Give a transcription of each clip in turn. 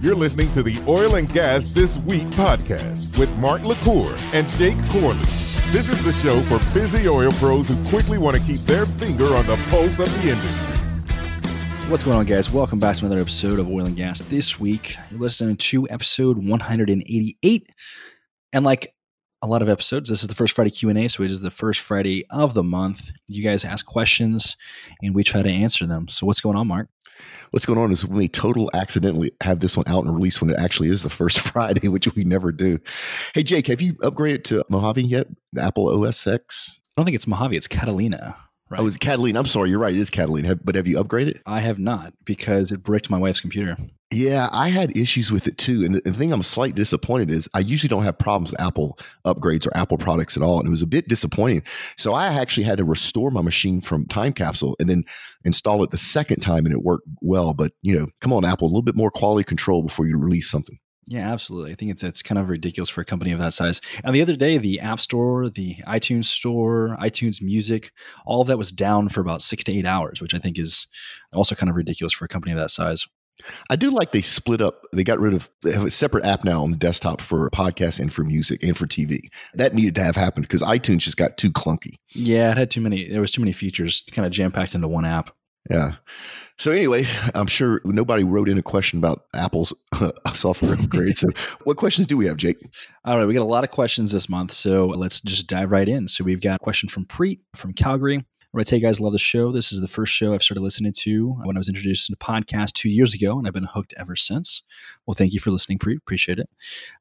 You're listening to the Oil and Gas This Week podcast with Mark LaCour and Jake Corley. This is the show for busy oil pros who quickly want to keep their finger on the pulse of the industry. What's going on, guys? Welcome back to another episode of Oil and Gas This Week. You're listening to episode 188. And like a lot of episodes, this is the first Friday Q&A, so it is the first Friday of the month. You guys ask questions, and we try to answer them. So what's going on, Mark? What's going on is we may total accidentally have this one out and released when it actually is the first Friday, which we never do. Hey, Jake, have you upgraded to Mojave yet? Apple OS X? I don't think it's Mojave, it's Catalina. Oh, right. Oh, it's Catalina. I'm sorry, you're right. It is Catalina. Have, but have you upgraded? I have not because it bricked my wife's computer. Yeah, I had issues with it too. And the, the thing I'm slightly disappointed is I usually don't have problems with Apple upgrades or Apple products at all. And it was a bit disappointing. So I actually had to restore my machine from Time Capsule and then install it the second time and it worked well. But, you know, come on, Apple, a little bit more quality control before you release something. Yeah, absolutely. I think it's it's kind of ridiculous for a company of that size. And the other day, the App Store, the iTunes Store, iTunes Music, all of that was down for about six to eight hours, which I think is also kind of ridiculous for a company of that size. I do like they split up. They got rid of they have a separate app now on the desktop for podcasts and for music and for TV. That needed to have happened because iTunes just got too clunky. Yeah, it had too many. There was too many features, kind of jam packed into one app. Yeah. So anyway, I'm sure nobody wrote in a question about Apple's uh, software upgrade. so what questions do we have, Jake? All right, we got a lot of questions this month, so let's just dive right in. So we've got a question from Preet from Calgary. I tell you guys, love the show. This is the first show I've started listening to when I was introduced to podcast two years ago, and I've been hooked ever since. Well, thank you for listening. Appreciate it.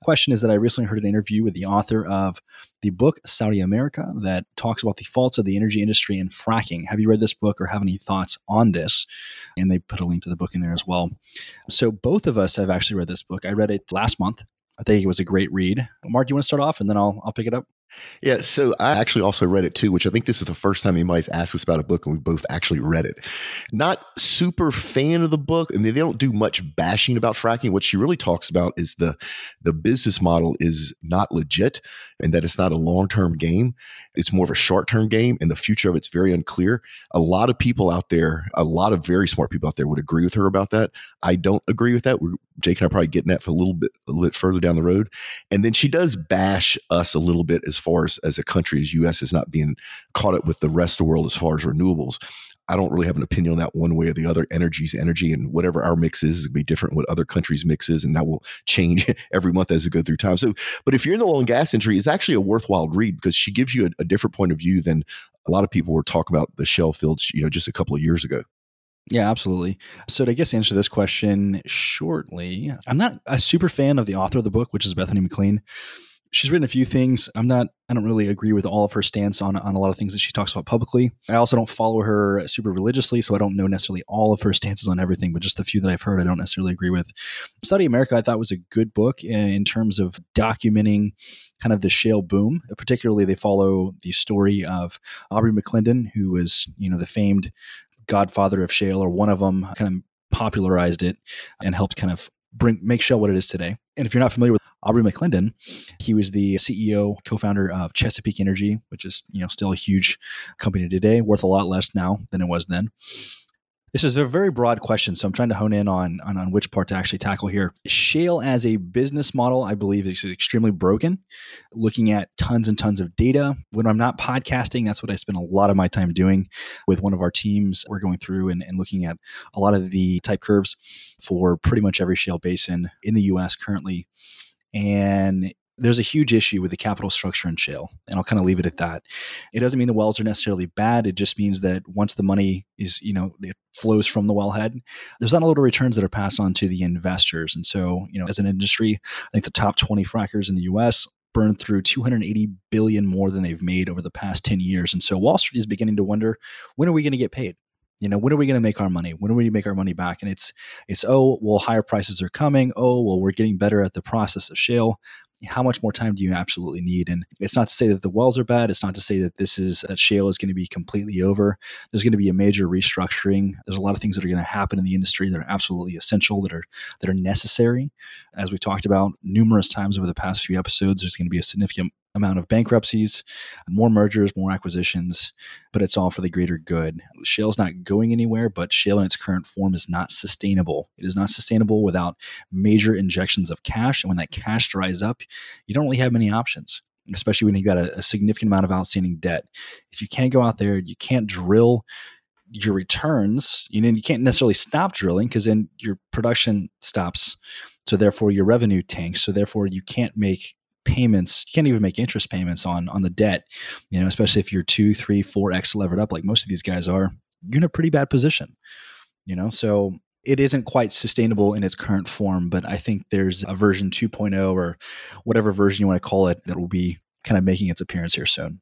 Question is that I recently heard an interview with the author of the book Saudi America that talks about the faults of the energy industry and fracking. Have you read this book or have any thoughts on this? And they put a link to the book in there as well. So both of us have actually read this book. I read it last month. I think it was a great read. Mark, you want to start off and then I'll I'll pick it up? Yeah, so I actually also read it too, which I think this is the first time anybody's asked us about a book and we both actually read it. Not super fan of the book. Mean, they don't do much bashing about fracking. What she really talks about is the the business model is not legit and that it's not a long-term game. It's more of a short-term game and the future of it's very unclear. A lot of people out there, a lot of very smart people out there would agree with her about that. I don't agree with that. We're, Jake and I are probably getting that for a little bit a little bit further down the road. And then she does bash us a little bit as as far as as a country as us is not being caught up with the rest of the world as far as renewables I don't really have an opinion on that one way or the other. Energy's energy, and whatever our mix is, is be different what other countries' mix is, and that will change every month as we go through time. So, but if you're in the oil and gas industry, it's actually a worthwhile read because she gives you a, a different point of view than a lot of people were talking about the shale fields, you know, just a couple of years ago. Yeah, absolutely. So to guess answer this question shortly, I'm not a super fan of the author of the book, which is Bethany McLean she's written a few things. I'm not, I don't really agree with all of her stance on, on a lot of things that she talks about publicly. I also don't follow her super religiously, so I don't know necessarily all of her stances on everything, but just the few that I've heard, I don't necessarily agree with. Saudi America, I thought was a good book in terms of documenting kind of the shale boom. Particularly, they follow the story of Aubrey McClendon, who was, you know, the famed godfather of shale or one of them kind of popularized it and helped kind of bring make Shell what it is today. And if you're not familiar with Aubrey McClendon. He was the CEO, co-founder of Chesapeake Energy, which is you know still a huge company today, worth a lot less now than it was then. This is a very broad question, so I'm trying to hone in on, on, on which part to actually tackle here. Shale as a business model, I believe, is extremely broken. Looking at tons and tons of data. When I'm not podcasting, that's what I spend a lot of my time doing with one of our teams. We're going through and, and looking at a lot of the type curves for pretty much every shale basin in the U.S. currently and there's a huge issue with the capital structure in shale and i'll kind of leave it at that. It doesn't mean the wells are necessarily bad it just means that once the money is you know it flows from the wellhead there's not a lot of returns that are passed on to the investors and so you know as an industry i think the top 20 frackers in the us burned through 280 billion more than they've made over the past 10 years and so wall street is beginning to wonder when are we going to get paid? You know when are we going to make our money? When are we going to make our money back? And it's it's oh well higher prices are coming. Oh well we're getting better at the process of shale how much more time do you absolutely need? And it's not to say that the wells are bad. It's not to say that this is that shale is going to be completely over. There's going to be a major restructuring. There's a lot of things that are going to happen in the industry that are absolutely essential, that are that are necessary. As we talked about numerous times over the past few episodes, there's going to be a significant amount of bankruptcies, more mergers, more acquisitions, but it's all for the greater good. Shale's not going anywhere, but shale in its current form is not sustainable. It is not sustainable without major injections of cash. And when that cash dries up, you don't really have many options, especially when you've got a, a significant amount of outstanding debt. If you can't go out there, you can't drill your returns, you know, you can't necessarily stop drilling because then your production stops. So therefore your revenue tanks. So therefore you can't make payments you can't even make interest payments on on the debt you know especially if you're two three four x levered up like most of these guys are you're in a pretty bad position you know? So it isn't quite sustainable in its current form but i think there's a version 2.0 or whatever version you want to call it that will be kind of making its appearance here soon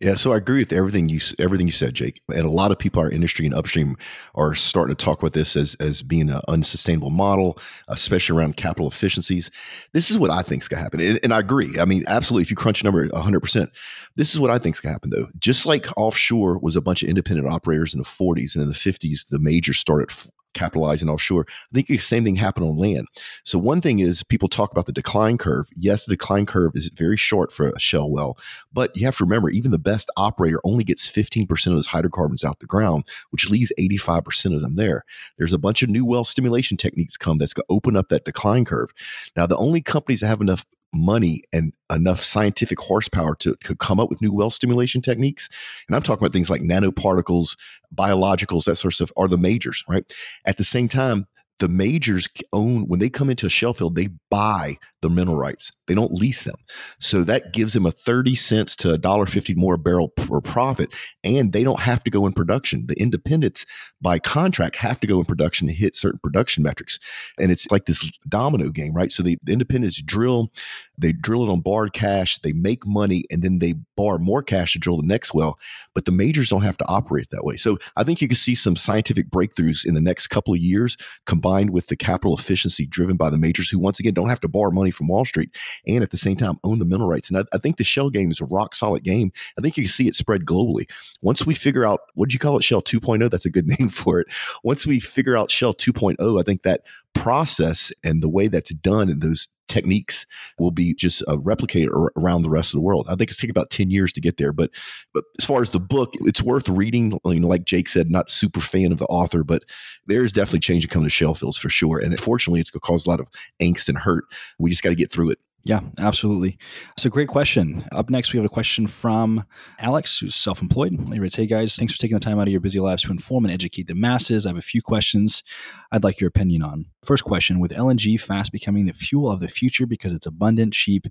yeah, so I agree with everything you everything you said, Jake. And a lot of people in our industry and upstream are starting to talk about this as as being an unsustainable model, especially around capital efficiencies. This is what I think is going to happen, and, and, I agree. I mean, absolutely. If you crunch number 100, percent this is what I think is going to happen, though. Just like offshore was a bunch of independent operators in the 40s, and in the 50s, the majors started capitalizing offshore. I think the same thing happened on land. So one thing is people talk about the decline curve. Yes, the decline curve is very short for a shale well, but you have to remember even the best operator only gets 15% of those hydrocarbons out the ground, which leaves 85% of them there. There's a bunch of new well stimulation techniques come that's going to open up that decline curve. Now, the only companies that have enough money and enough scientific horsepower to, to come up with new well stimulation techniques. And I'm talking about things like nanoparticles, biologicals, that sort of stuff are the majors, right? At the same time, the majors own when they come into a shale field they buy the mineral rights. They don't lease them. So that gives them a 30 cents to a dollar 50 more a barrel per profit and they don't have to go in production. The independents by contract have to go in production to hit certain production metrics. And it's like this domino game right? So the, the independents drill they drill it on borrowed cash they make money and then they borrow more cash to drill the next well but the majors don't have to operate that way. So i think you can see some scientific breakthroughs in the next couple of years combined with the capital efficiency driven by the majors who once again don't have to borrow money from wall street and at the same time own the mineral rights. And i, I think the shell game is a rock solid game. I think you can see it spread globally. Once we figure out what do you call it? Shell 2.0 that's a good name for it. Once we figure out Shell 2.0 i think that process and the way that's done and those techniques will be just uh, replicated around the rest of the world. I think it's taking about 10 years to get there. But, but as far as the book, it's worth reading. You know, like Jake said, not super fan of the author, but there's definitely change coming to shale fields for sure. And unfortunately, it's going to cause a lot of angst and hurt. We just got to get through it. Yeah, absolutely. So great question. Up next, we have a question from Alex, who's self-employed. He writes, "Hey guys, thanks for taking the time out of your busy lives to inform and educate the masses. I have a few questions I'd like your opinion on. First question: With LNG fast becoming the fuel of the future because it's abundant, cheap,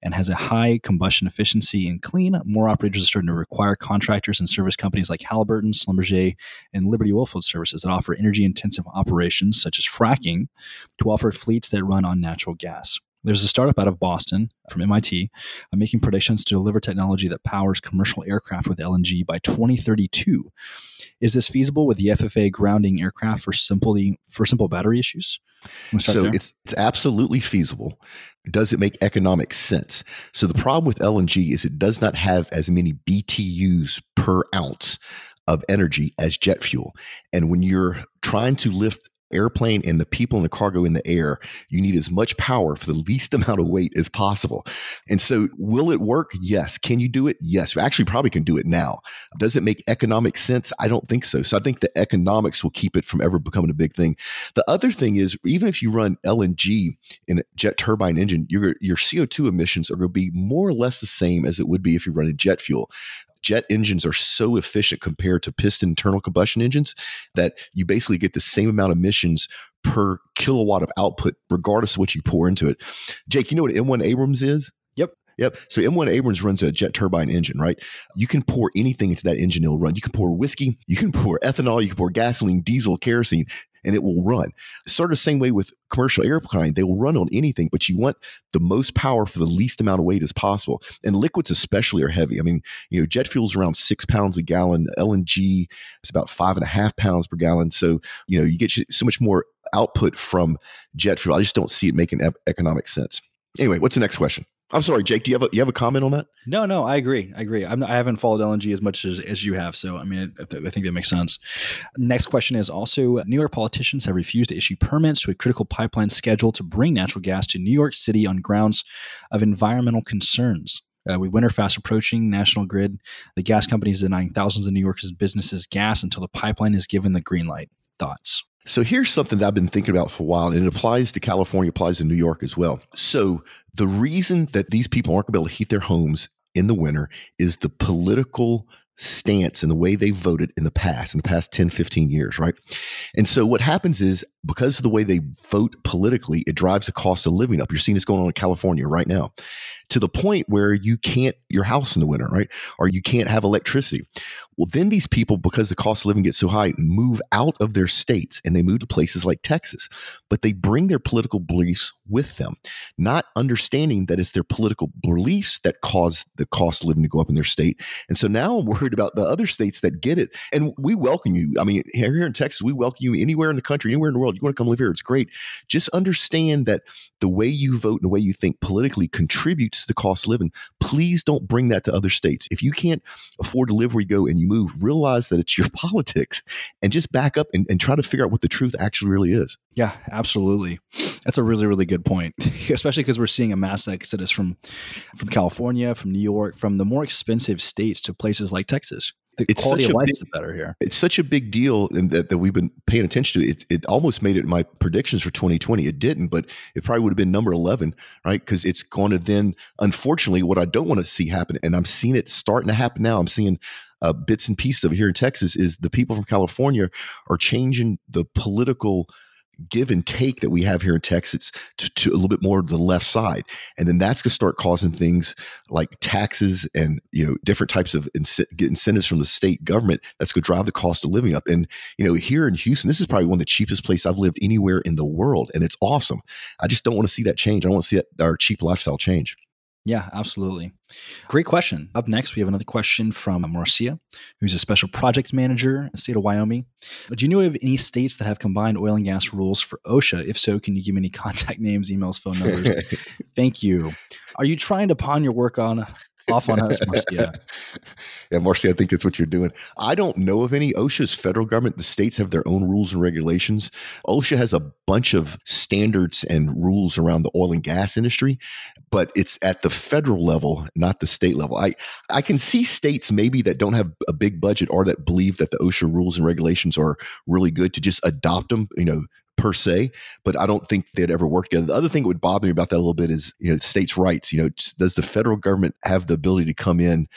and has a high combustion efficiency and clean, more operators are starting to require contractors and service companies like Halliburton, Schlumberger, and Liberty Oilfield Services that offer energy-intensive operations such as fracking to offer fleets that run on natural gas." There's a startup out of Boston from MIT uh, making predictions to deliver technology that powers commercial aircraft with LNG by 2032. Is this feasible with the FFA grounding aircraft for simply for simple battery issues? So there? it's it's absolutely feasible. Does it make economic sense? So the problem with LNG is it does not have as many BTUs per ounce of energy as jet fuel. And when you're trying to lift airplane and the people and the cargo in the air, you need as much power for the least amount of weight as possible. And so, will it work? Yes. Can you do it? Yes. Actually probably can do it now. Does it make economic sense? I don't think so. So, I think the economics will keep it from ever becoming a big thing. The other thing is, even if you run LNG in a jet turbine engine, your, your CO2 emissions are going to be more or less the same as it would be if you run a jet fuel jet engines are so efficient compared to piston internal combustion engines that you basically get the same amount of emissions per kilowatt of output, regardless of what you pour into it. Jake, you know what M1 Abrams is? Yep. So M1 Abrams runs a jet turbine engine, right? You can pour anything into that engine, it'll run. You can pour whiskey, you can pour ethanol, you can pour gasoline, diesel, kerosene and it will run. Sort of the same way with commercial airplane, they will run on anything, but you want the most power for the least amount of weight as possible. And liquids especially are heavy. I mean, you know, jet fuel is around six pounds a gallon. LNG is about five and a half pounds per gallon. So, you know, you get so much more output from jet fuel. I just don't see it making economic sense. Anyway, what's the next question? I'm sorry, Jake. Do you have a you have a comment on that? No, no, I agree. I agree. I'm, I have not followed LNG as much as, as you have, so I mean, I, I, think that makes sense. Next question is also: New York politicians have refused to issue permits to a critical pipeline scheduled to bring natural gas to New York City on grounds of environmental concerns. Uh, with winter fast approaching, National Grid, the gas company is denying thousands of New Yorkers' businesses gas until the pipeline is given the green light. Thoughts? So here's something that I've been thinking about for a while, and it applies to California, applies to New York as well. So the reason that these people aren't going to be able to heat their homes in the winter is the political stance and the way they voted in the past, in the past 10, 15 years, right? And so what happens is because of the way they vote politically, it drives the cost of living up. You're seeing this going on in California right now to the point where you can't your house in the winter, right? Or you can't have electricity. Well, then these people, because the cost of living gets so high, move out of their states and they move to places like Texas. But they bring their political beliefs with them, not understanding that it's their political beliefs that cause the cost of living to go up in their state. And so now I'm worried about the other states that get it. And we welcome you. I mean, here in Texas, we welcome you anywhere in the country, anywhere in the world. You want to come live here, it's great. Just understand that the way you vote and the way you think politically contributes to the cost of living. Please don't bring that to other states. If you can't afford to live where you go and you move, realize that it's your politics and just back up and, and try to figure out what the truth actually really is. Yeah, absolutely. That's a really, really good point, especially because we're seeing a mass exodus from from California, from New York, from the more expensive states to places like Texas the it's quality of life is better here. It's such a big deal that, that we've been paying attention to. It, it almost made it my predictions for 2020. It didn't, but it probably would have been number 11, right? Because it's going to then, unfortunately, what I don't want to see happen, and I'm seeing it starting to happen now. I'm seeing uh, bits and pieces of it here in Texas. Is the people from California are changing the political give and take that we have here in Texas to, to, a little bit more to the left side. And then that's going to start causing things like taxes and, you know, different types of incentives from the state government. That's going to drive the cost of living up. And, you know, here in Houston, this is probably one of the cheapest places I've lived anywhere in the world. And it's awesome. I just don't want to see that change. I don't want to see that, our cheap lifestyle change. Yeah, absolutely. Great question. Up next, we have another question from Marcia, who's a special project manager in the state of Wyoming. Do you know of any states that have combined oil and gas rules for OSHA? If so, can you give me any contact names, emails, phone numbers? Thank you. Are you trying to pawn your work on off on us, yeah, Yeah, Marcia, I think that's what you're doing. I don't know of any. OSHA's federal government. The states have their own rules and regulations. OSHA has a bunch of standards and rules around the oil and gas industry, but it's at the federal level, not the state level. I, I can see states maybe that don't have a big budget or that believe that the OSHA rules and regulations are really good to just adopt them, you know, per se, but I don't think they'd ever work together. The other thing that would bother me about that a little bit is, you know, states' rights. You know, does the federal government have the ability to come in,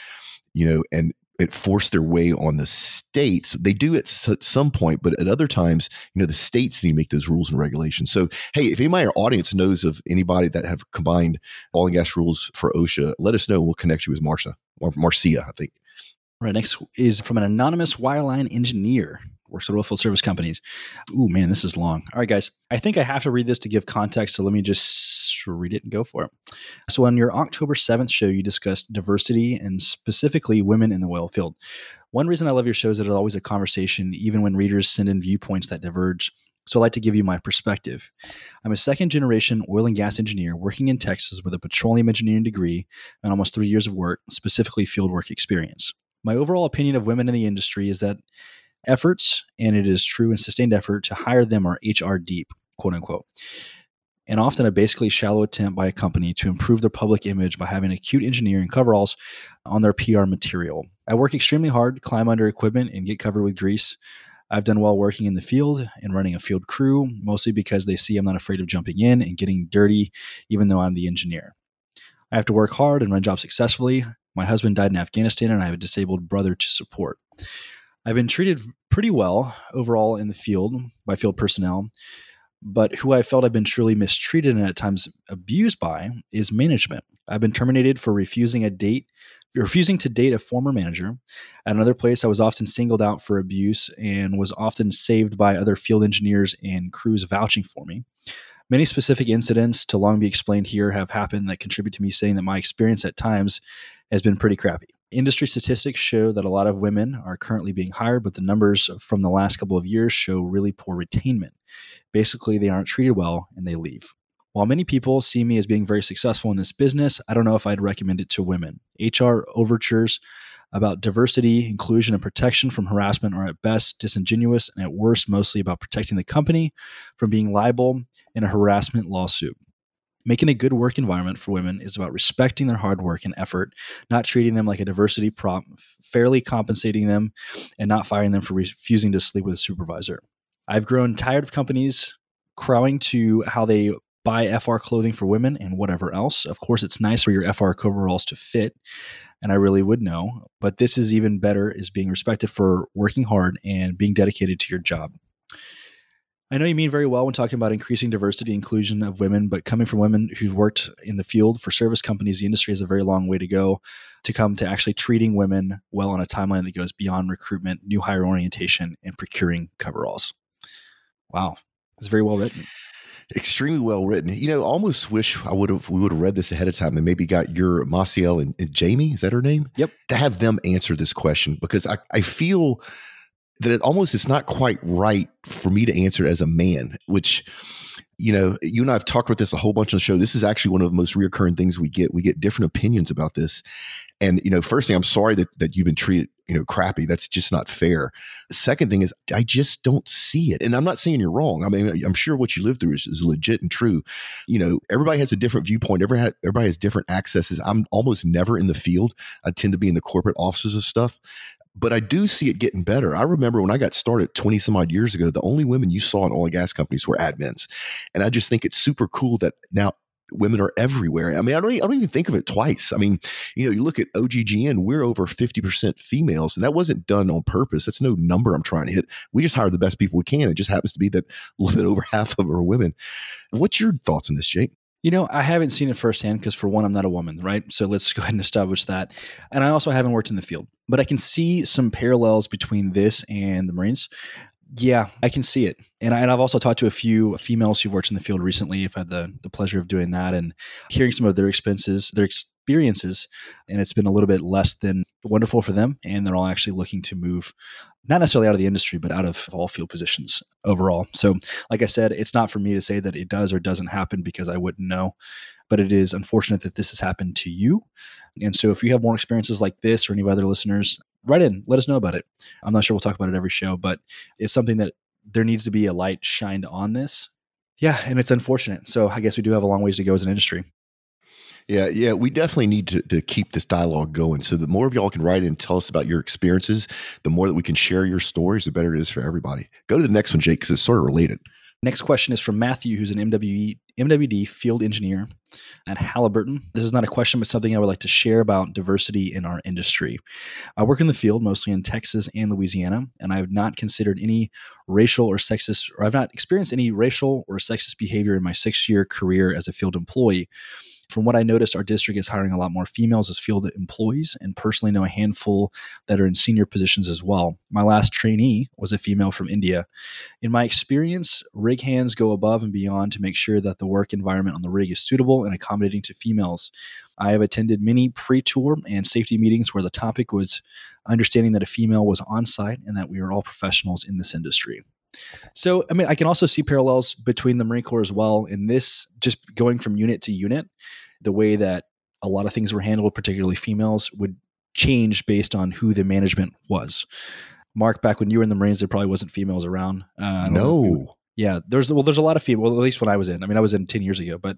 you know, and it force their way on the states. They do at some point, but at other times, you know, the states need to make those rules and regulations. So, hey, if anybody in our audience knows of anybody that have combined oil and gas rules for OSHA, let us know. We'll connect you with Marcia or Marcia, I think. Right. Next is from an anonymous wireline engineer works at oilfield service companies. Ooh, man, this is long. All right, guys. I think I have to read this to give context. So let me just read it and go for it. So, on your October 7th show, you discussed diversity and specifically women in the oil field. One reason I love your show is that it's always a conversation, even when readers send in viewpoints that diverge. So, I'd like to give you my perspective. I'm a second generation oil and gas engineer working in Texas with a petroleum engineering degree and almost three years of work, specifically fieldwork experience. My overall opinion of women in the industry is that efforts, and it is true and sustained effort to hire them are HR deep, quote unquote. And often a basically shallow attempt by a company to improve their public image by having acute engineering coveralls on their PR material. I work extremely hard, climb under equipment, and get covered with grease. I've done well working in the field and running a field crew, mostly because they see I'm not afraid of jumping in and getting dirty, even though I'm the engineer. I have to work hard and run jobs successfully. My husband died in Afghanistan, and I have a disabled brother to support. I've been treated pretty well overall in the field by field personnel, but who I felt I've been truly mistreated and at times abused by is management. I've been terminated for refusing a date, refusing to date a former manager. At another place, I was often singled out for abuse and was often saved by other field engineers and crews vouching for me. Many specific incidents to long be explained here have happened that contribute to me saying that my experience at times has been pretty crappy. Industry statistics show that a lot of women are currently being hired, but the numbers from the last couple of years show really poor retainment. Basically, they aren't treated well and they leave. While many people see me as being very successful in this business, I don't know if I'd recommend it to women. HR overtures about diversity, inclusion, and protection from harassment are at best disingenuous and at worst mostly about protecting the company from being liable in a harassment lawsuit. Making a good work environment for women is about respecting their hard work and effort, not treating them like a diversity prop, fairly compensating them, and not firing them for refusing to sleep with a supervisor. I've grown tired of companies crowing to how they buy FR clothing for women and whatever else. Of course, it's nice for your FR coveralls to fit, and I really would know. But this is even better is being respected for working hard and being dedicated to your job. I know you mean very well when talking about increasing diversity inclusion of women, but coming from women who've worked in the field for service companies, the industry has a very long way to go to come to actually treating women well on a timeline that goes beyond recruitment, new hire orientation, and procuring coveralls. Wow, it's very well written extremely well written. You know, almost wish I would have we would have read this ahead of time and maybe got your Maciel and, and, Jamie, is that her name? Yep. To have them answer this question because I, I feel that it almost it's not quite right for me to answer as a man, which you know, you and I have talked about this a whole bunch on the show. This is actually one of the most reoccurring things we get. We get different opinions about this. And, you know, first thing, I'm sorry that, that you've been treated, you know, crappy. That's just not fair. The second thing is, I just don't see it. And I'm not saying you're wrong. I mean, I'm sure what you live through is, is legit and true. You know, everybody has a different viewpoint. Everybody, has, everybody has different accesses. I'm almost never in the field. I tend to be in the corporate offices of stuff but I do see it getting better. I remember when I got started 20 some odd years ago, the only women you saw in oil and gas companies were admins. And I just think it's super cool that now women are everywhere. I mean, I don't, I don't even think of it twice. I mean, you know, you look at OGGN, we're over 50% females, and that wasn't done on purpose. That's no number I'm trying to hit. We just hire the best people we can. It just happens to be that a little bit over half of them are women. What's your thoughts on this, Jake? You know, I haven't seen it firsthand because, for one, I'm not a woman, right? So let's go ahead and establish that. And I also haven't worked in the field, but I can see some parallels between this and the Marines. Yeah, I can see it. And, I, and I've also talked to a few females who've worked in the field recently. I've had the, the pleasure of doing that and hearing some of their expenses, their experiences. And it's been a little bit less than wonderful for them. And they're all actually looking to move, not necessarily out of the industry, but out of all field positions overall. So, like I said, it's not for me to say that it does or doesn't happen because I wouldn't know. But it is unfortunate that this has happened to you. And so, if you have more experiences like this or any other listeners, write in, let us know about it. I'm not sure we'll talk about it every show, but it's something that there needs to be a light shined on this. Yeah, and it's unfortunate. So I guess we do have a long ways to go as an industry. Yeah, yeah, we definitely need to, to keep this dialogue going. So the more of y'all can write in and tell us about your experiences, the more that we can share your stories, the better it is for everybody. Go to the next one, Jake, because it's sort of related. Next question is from Matthew, who's an MWE, MWD field engineer at Halliburton. This is not a question, but something I would like to share about diversity in our industry. I work in the field mostly in Texas and Louisiana, and I have not considered any racial or sexist, or I've not experienced any racial or sexist behavior in my six year career as a field employee. From what I noticed, our district is hiring a lot more females as field employees, and personally know a handful that are in senior positions as well. My last trainee was a female from India. In my experience, rig hands go above and beyond to make sure that the work environment on the rig is suitable and accommodating to females. I have attended many pre tour and safety meetings where the topic was understanding that a female was on site and that we are all professionals in this industry. So, I mean, I can also see parallels between the Marine Corps as well in this, just going from unit to unit, the way that a lot of things were handled, particularly females, would change based on who the management was. Mark, back when you were in the Marines, there probably wasn't females around. Uh, no. Yeah, there's well, there's a lot of female. Well, at least when I was in. I mean, I was in ten years ago, but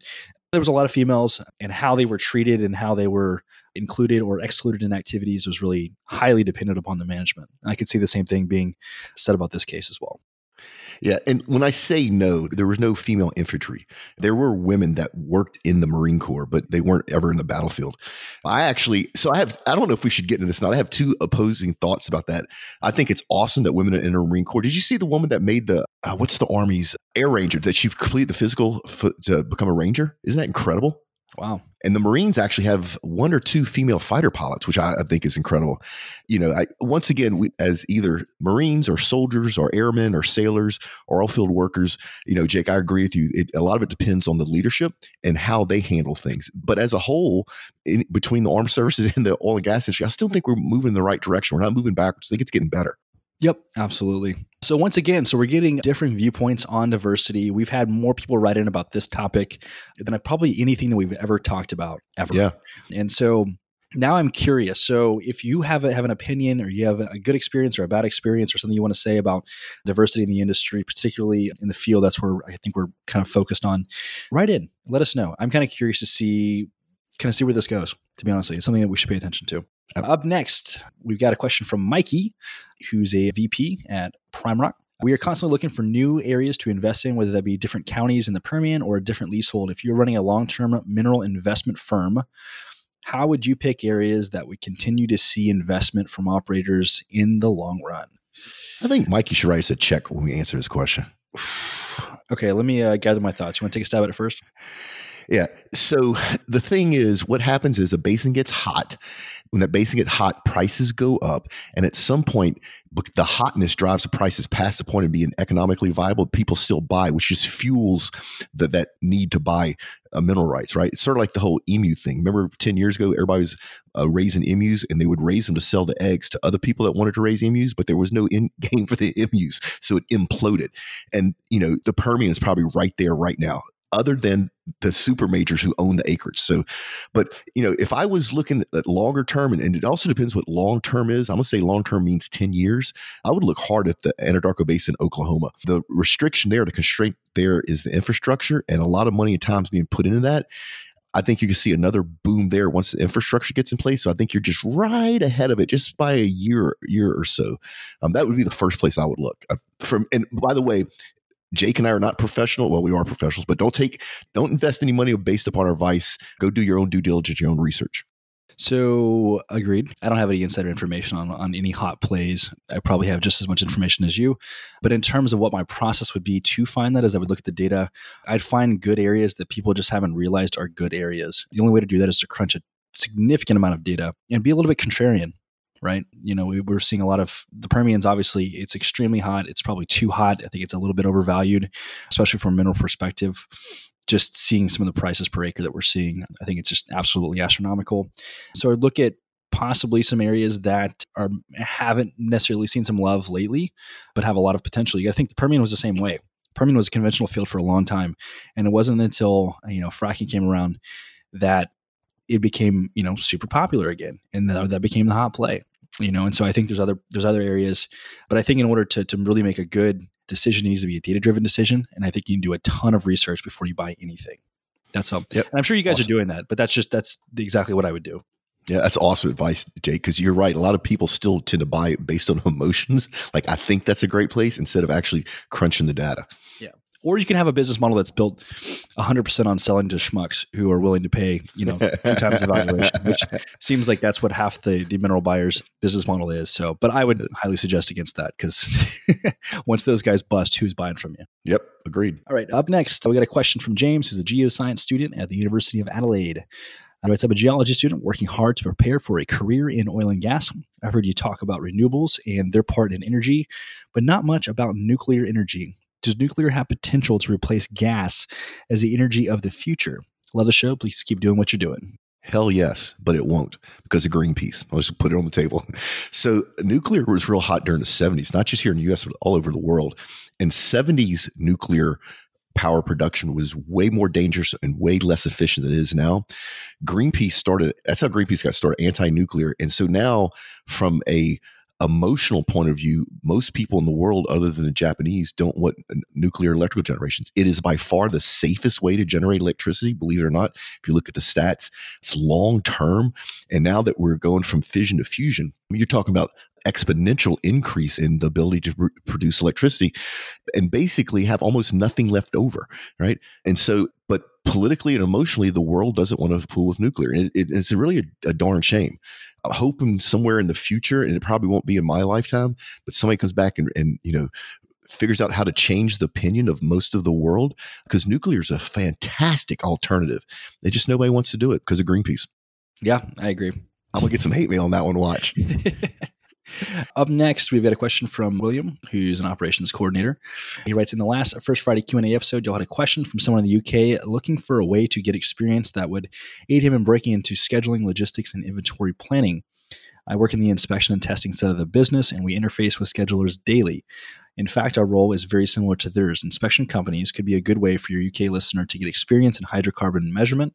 there was a lot of females, and how they were treated and how they were included or excluded in activities was really highly dependent upon the management. And I could see the same thing being said about this case as well. Yeah. And when I say no, there was no female infantry. There were women that worked in the Marine Corps, but they weren't ever in the battlefield. I actually, so I have, I don't know if we should get into this now. I have two opposing thoughts about that. I think it's awesome that women are in the Marine Corps. Did you see the woman that made the, uh, what's the Army's air ranger, that she completed the physical to become a ranger? Isn't that incredible? Wow. And the Marines actually have one or two female fighter pilots, which I, I think is incredible. You know, I, once again, we, as either Marines or soldiers or airmen or sailors or all field workers, you know, Jake, I agree with you. It, a lot of it depends on the leadership and how they handle things. But as a whole, in, between the armed services and the oil and gas industry, I still think we're moving in the right direction. We're not moving backwards. I think it's getting better. Yep, absolutely. So once again, so we're getting different viewpoints on diversity. We've had more people write in about this topic than probably anything that we've ever talked about ever. Yeah. And so now I'm curious. So if you have a, have an opinion or you have a good experience or a bad experience or something you want to say about diversity in the industry, particularly in the field, that's where I think we're kind of focused on. Write in, let us know. I'm kind of curious to see kind of see where this goes. To be honest, it's something that we should pay attention to. Up next, we've got a question from Mikey, who's a VP at Prime Rock. We are constantly looking for new areas to invest in, whether that be different counties in the Permian or a different leasehold. If you're running a long term mineral investment firm, how would you pick areas that would continue to see investment from operators in the long run? I think Mikey should write us a check when we answer this question. okay, let me uh, gather my thoughts. You want to take a stab at it first? Yeah. So the thing is, what happens is a basin gets hot. When that basin gets hot, prices go up. And at some point, the hotness drives the prices past the point of being economically viable. People still buy, which just fuels the, that need to buy uh, mineral rights, right? It's sort of like the whole emu thing. Remember 10 years ago, everybody was uh, raising emus and they would raise them to sell the eggs to other people that wanted to raise emus, but there was no end game for the emus. So it imploded. And, you know, the Permian is probably right there right now other than the super majors who own the acreage. So, but you know, if I was looking at longer term, and, and it also depends what long term is. I'm gonna say long term means 10 years. I would look hard at the Anadarko Basin, Oklahoma. The restriction there, the constraint there is the infrastructure, and a lot of money and time is being put into that. I think you can see another boom there once the infrastructure gets in place. So I think you're just right ahead of it, just by a year, year or so. Um, that would be the first place I would look. Uh, from and by the way, Jake and I are not professional. Well, we are professionals, but don't take, don't invest any money based upon our advice. Go do your own due diligence, your own research. So agreed. I don't have any insider information on, on any hot plays. I probably have just as much information as you. But in terms of what my process would be to find that, as I would look at the data, I'd find good areas that people just haven't realized are good areas. The only way to do that is to crunch a significant amount of data and be a little bit contrarian right? You know, we, are seeing a lot of the Permian's obviously it's extremely hot. It's probably too hot. I think it's a little bit overvalued, especially from a mineral perspective. Just seeing some of the prices per acre that we're seeing, I think it's just absolutely astronomical. So I look at possibly some areas that are haven't necessarily seen some love lately, but have a lot of potential. You got to think the Permian was the same way. Permian was a conventional field for a long time, and it wasn't until you know fracking came around that it became you know super popular again, and that, that became the hot play you know and so i think there's other there's other areas but i think in order to, to really make a good decision it needs to be a data driven decision and i think you can do a ton of research before you buy anything that's all yep. and i'm sure you guys awesome. are doing that but that's just that's exactly what i would do yeah, that's awesome advice, Jake, because you're right. A lot of people still tend to buy based on emotions. Like, I think that's a great place instead of actually crunching the data. Or you can have a business model that's built 100% on selling to schmucks who are willing to pay you know two times the valuation which seems like that's what half the, the mineral buyers business model is. So but i would highly suggest against that because once those guys bust who's buying from you? Yep agreed. All right up next we got a question from james who's a geoscience student at the university of adelaide. I am a geology student working hard to prepare for a career in oil and gas. I've heard you talk about renewables and their part in energy, but not much about nuclear energy. Does nuclear have potential to replace gas as the energy of the future? Love the show. Please keep doing what you're doing. Hell yes, but it won't because of Greenpeace. I'll just put it on the table. So nuclear was real hot during the 70s, not just here in the US, but all over the world. And 70s nuclear power production was way more dangerous and way less efficient than it is now. Greenpeace started, that's how Greenpeace got started, anti nuclear. And so now, from a emotional point of view, most people in the world, other than the Japanese, don't want nuclear electrical generations. It is by far the safest way to generate electricity, believe it or not. If you look at the stats, it's long term. And now that we're going from fission to fusion, you're talking about exponential increase in the ability to pr- produce electricity and basically have almost nothing left over right and so but politically and emotionally the world doesn't want to fool with nuclear it, it, it's really a, a darn shame I'm hoping somewhere in the future and it probably won't be in my lifetime but somebody comes back and, and you know figures out how to change the opinion of most of the world because nuclear is a fantastic alternative they just nobody wants to do it because of greenpeace yeah i agree I'm gonna get some hate mail on that one. Watch. Up next, we've got a question from William, who's an operations coordinator. He writes, in the last First Friday Q&A episode, y'all had a question from someone in the UK looking for a way to get experience that would aid him in breaking into scheduling, logistics, and inventory planning. I work in the inspection and testing side of the business, and we interface with schedulers daily. In fact, our role is very similar to theirs. Inspection companies could be a good way for your UK listener to get experience in hydrocarbon measurement,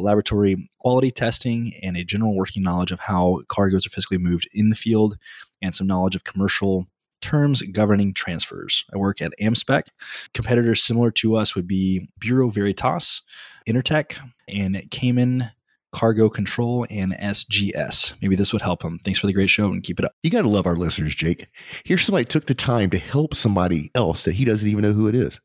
laboratory quality testing, and a general working knowledge of how cargoes are physically moved in the field, and some knowledge of commercial terms governing transfers. I work at AmSpec. Competitors similar to us would be Bureau Veritas, Intertek, and Camin Cargo Control, and SGS. Maybe this would help them. Thanks for the great show and keep it up. You got to love our listeners, Jake. Here's somebody took the time to help somebody else that he doesn't even know who it is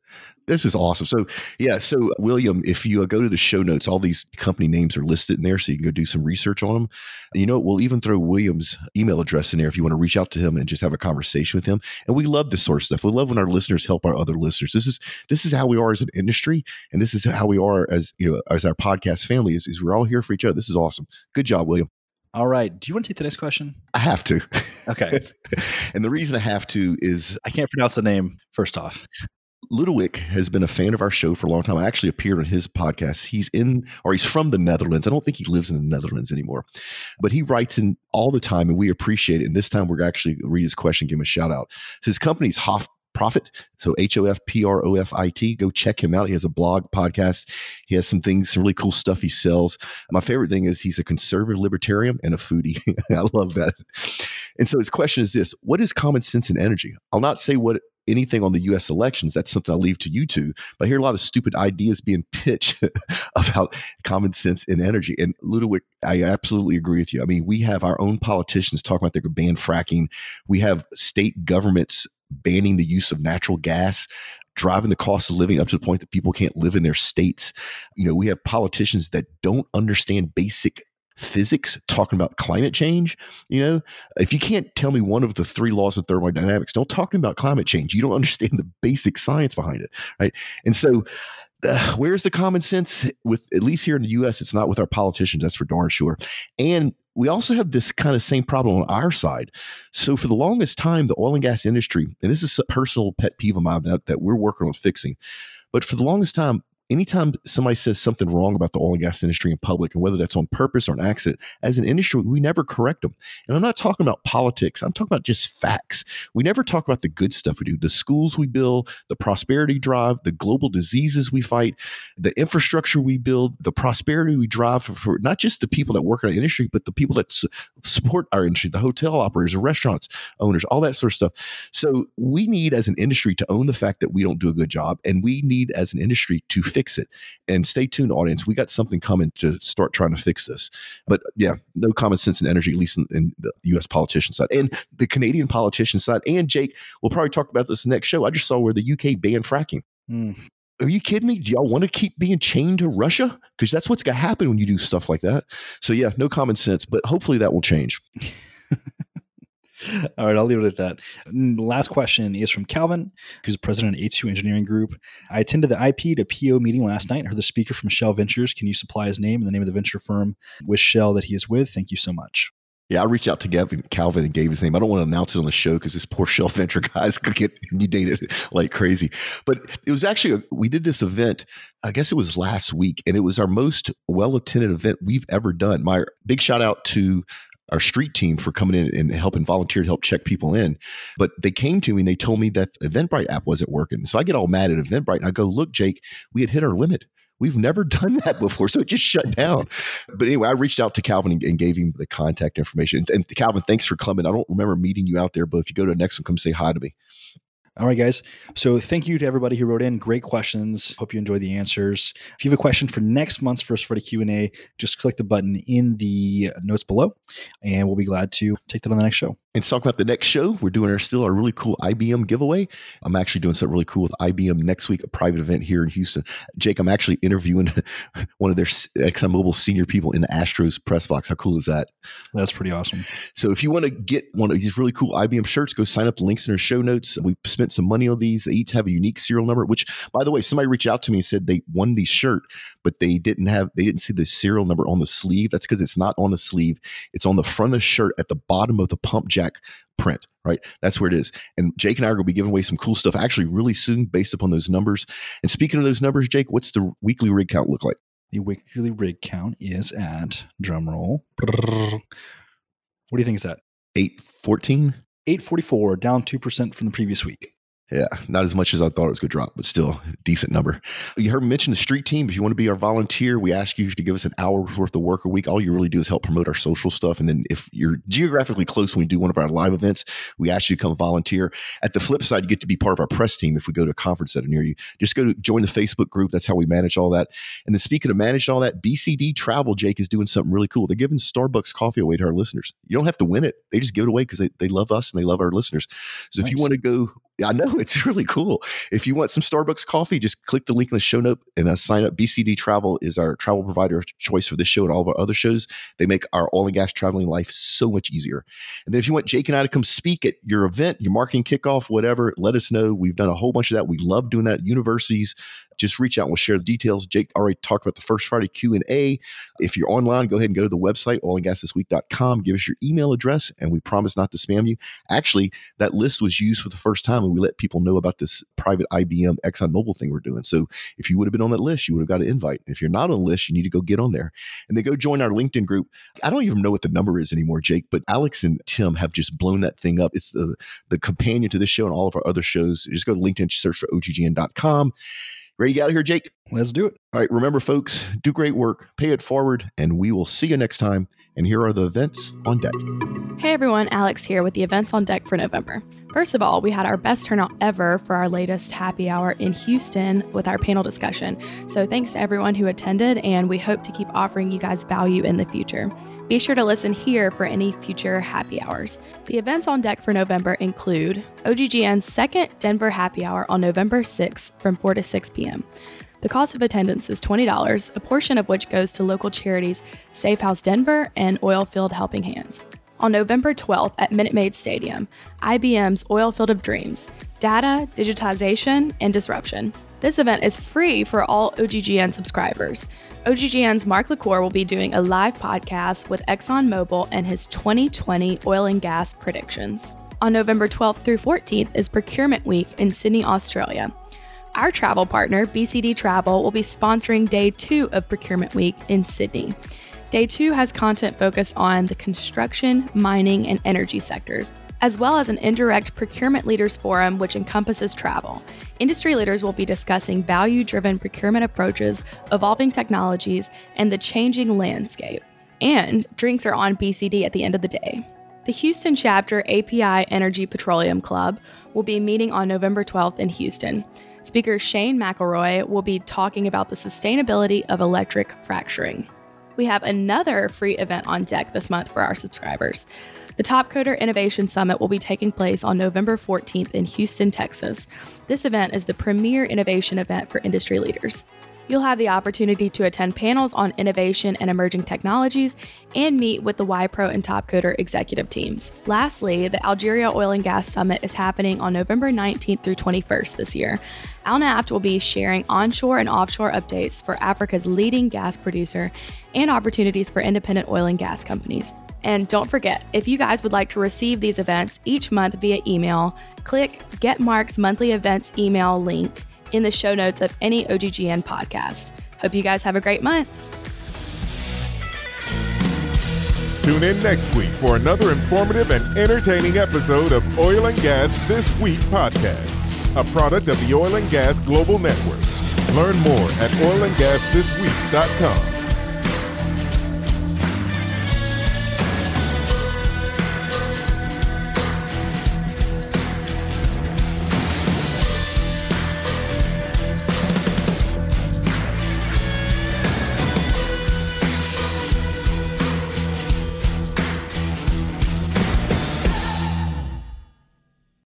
this is awesome. So, yeah. So, William, if you uh, go to the show notes, all these company names are listed in there, so you can go do some research on them. You know, we'll even throw William's email address in there if you want to reach out to him and just have a conversation with him. And we love this sort of stuff. We love when our listeners help our other listeners. This is this is how we are as an industry, and this is how we are as you know as our podcast family. Is, is we're all here for each other. This is awesome. Good job, William. All right. Do you want to take the next question? I have to. Okay. and the reason I have to is I can't pronounce the name, first off. Ludowick has been a fan of our show for a long time. I actually appeared on his podcast. He's in, or he's from the Netherlands. I don't think he lives in the Netherlands anymore, but he writes in all the time, and we appreciate it. And this time, we're actually read his question, give him a shout out. His company's Hof Profit. So H O F P R O F I T. Go check him out. He has a blog, podcast. He has some things, some really cool stuff he sells. My favorite thing is he's a conservative libertarian and a foodie. I love that. And so his question is this What is common sense and energy? I'll not say what anything on the US elections. That's something I leave to you two. But I hear a lot of stupid ideas being pitched about common sense and energy. And Ludwig, I absolutely agree with you. I mean, we have our own politicians talking about they could ban fracking. We have state governments banning the use of natural gas driving the cost of living up to the point that people can't live in their states. You know, we have politicians that don't understand basic physics talking about climate change. You know, if you can't tell me one of the three laws of thermodynamics, don't talk to me about climate change. You don't understand the basic science behind it, right? And so, uh, where's the common sense with at least here in the U.S. It's not with our politicians. That's for darn sure. And we also have this kind of same problem on our side. So for the longest time, the oil and gas industry, and this is a personal pet peeve of mine that, that we're working on fixing. But for the longest time, anytime somebody says something wrong about the oil and gas industry in public, and whether that's on purpose or an accident, as an industry, we never correct them. And I'm not talking about politics, I'm talking about just facts. We never talk about the good stuff we do the schools we build, the prosperity drive, the global diseases we fight, the infrastructure we build, the prosperity we drive for, for not just the people that work in our industry, but the people that su- support our industry, the hotel operators, the restaurants owners, all that sort of stuff. So we need as an industry to own the fact that we don't do a good job, and we need as an industry to fix it. And stay tuned, audience. We got something coming to start trying to fix this. But yeah, no common sense and energy, at least in, in the U.S. politician side and the Canadian politician side. And Jake, we'll probably talk about this next show. I just saw where the UK banned fracking. Mm. Are you kidding me? Do y'all want to keep being chained to Russia? Because that's what's going to happen when you do stuff like that. So, yeah, no common sense, but hopefully that will change. All right, I'll leave it at that. The last question is from Calvin, who's president of A2 Engineering Group. I attended the IP to PO meeting last night and heard the speaker from Shell Ventures. Can you supply his name and the name of the venture firm with Shell that he is with? Thank you so much. Yeah, I reached out to Gavin, Calvin and gave his name. I don't want to announce it on the show because this poor Shell Venture guys could get inundated like crazy. But it was actually, a, we did this event, I guess it was last week, and it was our most well attended event we've ever done. My big shout out to our street team for coming in and helping volunteer to help check people in. But they came to me and they told me that Eventbrite app wasn't working. So I get all mad at Eventbrite and I go, look, Jake, we had hit our limit. We've never done that before. So it just shut down. But anyway, I reached out to Calvin and, and gave him the contact information. And, and Calvin, thanks for coming. I don't remember meeting you out there, but if you go to the next one, come say hi to me. All right, guys. So thank you to everybody who wrote in. Great questions. Hope you enjoyed the answers. If you have a question for next month's First Friday Q&A, just click the button in the notes below, and we'll be glad to take that on the next show. And talk about the next show, we're doing our still our really cool IBM giveaway. I'm actually doing something really cool with IBM next week, a private event here in Houston. Jake, I'm actually interviewing one of their ExxonMobil senior people in the Astros press box. How cool is that? That's pretty awesome. So if you want to get one of these really cool IBM shirts, go sign up. The links in our show notes. We spent some money on these. They each have a unique serial number. Which, by the way, somebody reached out to me and said they won these shirt, but they didn't have they didn't see the serial number on the sleeve. That's because it's not on the sleeve. It's on the front of the shirt at the bottom of the pump print, right? That's where it is. And Jake and I are going to be giving away some cool stuff actually really soon based upon those numbers. And speaking of those numbers, Jake, what's the weekly rig count look like? The weekly rig count is at drum roll What do you think is that? 814? 844, down 2% from the previous week. Yeah, not as much as I thought it was going to drop, but still decent number. You heard me mention the street team. If you want to be our volunteer, we ask you to give us an hour's worth of work a week. All you really do is help promote our social stuff. And then if you're geographically close when we do one of our live events, we ask you to come volunteer. At the flip side, you get to be part of our press team if we go to a conference that center near you. Just go to join the Facebook group. That's how we manage all that. And then speaking of managing all that, BCD Travel, Jake, is doing something really cool. They're giving Starbucks coffee away to our listeners. You don't have to win it. They just give it away because they, they love us and they love our listeners. So nice. if you want to go I know it's really cool. If you want some Starbucks coffee, just click the link in the show note and uh, sign up. BCD Travel is our travel provider choice for this show and all of our other shows. They make our oil and gas traveling life so much easier. And then if you want Jake and I to come speak at your event, your marketing kickoff, whatever, let us know. We've done a whole bunch of that. We love doing that. At universities, just reach out and we'll share the details. Jake already talked about the first Friday Q&A. If you're online, go ahead and go to the website, oilandgasthisweek.com. Give us your email address and we promise not to spam you. Actually, that list was used for the first time and we let people know about this private IBM ExxonMobil thing we're doing. So if you would have been on that list, you would have got an invite. If you're not on the list, you need to go get on there. And then go join our LinkedIn group. I don't even know what the number is anymore, Jake, but Alex and Tim have just blown that thing up. It's the, the companion to this show and all of our other shows. Just go to LinkedIn, search for OGGN.com. Ready to get out of here, Jake? Let's do it. All right. Remember, folks, do great work, pay it forward, and we will see you next time. And here are the events on deck. Hey, everyone. Alex here with the events on deck for November. First of all, we had our best turnout ever for our latest happy hour in Houston with our panel discussion. So thanks to everyone who attended, and we hope to keep offering you guys value in the future. Be sure to listen here for any future happy hours. The events on deck for November include OGGN's second Denver happy hour on November 6th from 4 to 6 p.m. The cost of attendance is $20, a portion of which goes to local charities Safe House Denver and Oilfield Helping Hands. On November 12th at Minute Maid Stadium, IBM's Oilfield of Dreams Data, Digitization, and Disruption. This event is free for all OGGN subscribers. OGGN's Mark LaCour will be doing a live podcast with ExxonMobil and his 2020 oil and gas predictions. On November 12th through 14th is Procurement Week in Sydney, Australia. Our travel partner, BCD Travel, will be sponsoring day two of Procurement Week in Sydney. Day two has content focused on the construction, mining, and energy sectors, as well as an indirect procurement leaders forum which encompasses travel. Industry leaders will be discussing value driven procurement approaches, evolving technologies, and the changing landscape. And drinks are on BCD at the end of the day. The Houston chapter API Energy Petroleum Club will be meeting on November 12th in Houston. Speaker Shane McElroy will be talking about the sustainability of electric fracturing. We have another free event on deck this month for our subscribers. The Topcoder Innovation Summit will be taking place on November 14th in Houston, Texas. This event is the premier innovation event for industry leaders. You'll have the opportunity to attend panels on innovation and emerging technologies and meet with the Wipro and Topcoder executive teams. Lastly, the Algeria Oil and Gas Summit is happening on November 19th through 21st this year. AlNaft will be sharing onshore and offshore updates for Africa's leading gas producer and opportunities for independent oil and gas companies. And don't forget, if you guys would like to receive these events each month via email, click Get Mark's monthly events email link in the show notes of any OGGN podcast. Hope you guys have a great month. Tune in next week for another informative and entertaining episode of Oil and Gas This Week podcast, a product of the Oil and Gas Global Network. Learn more at oilandgasthisweek.com.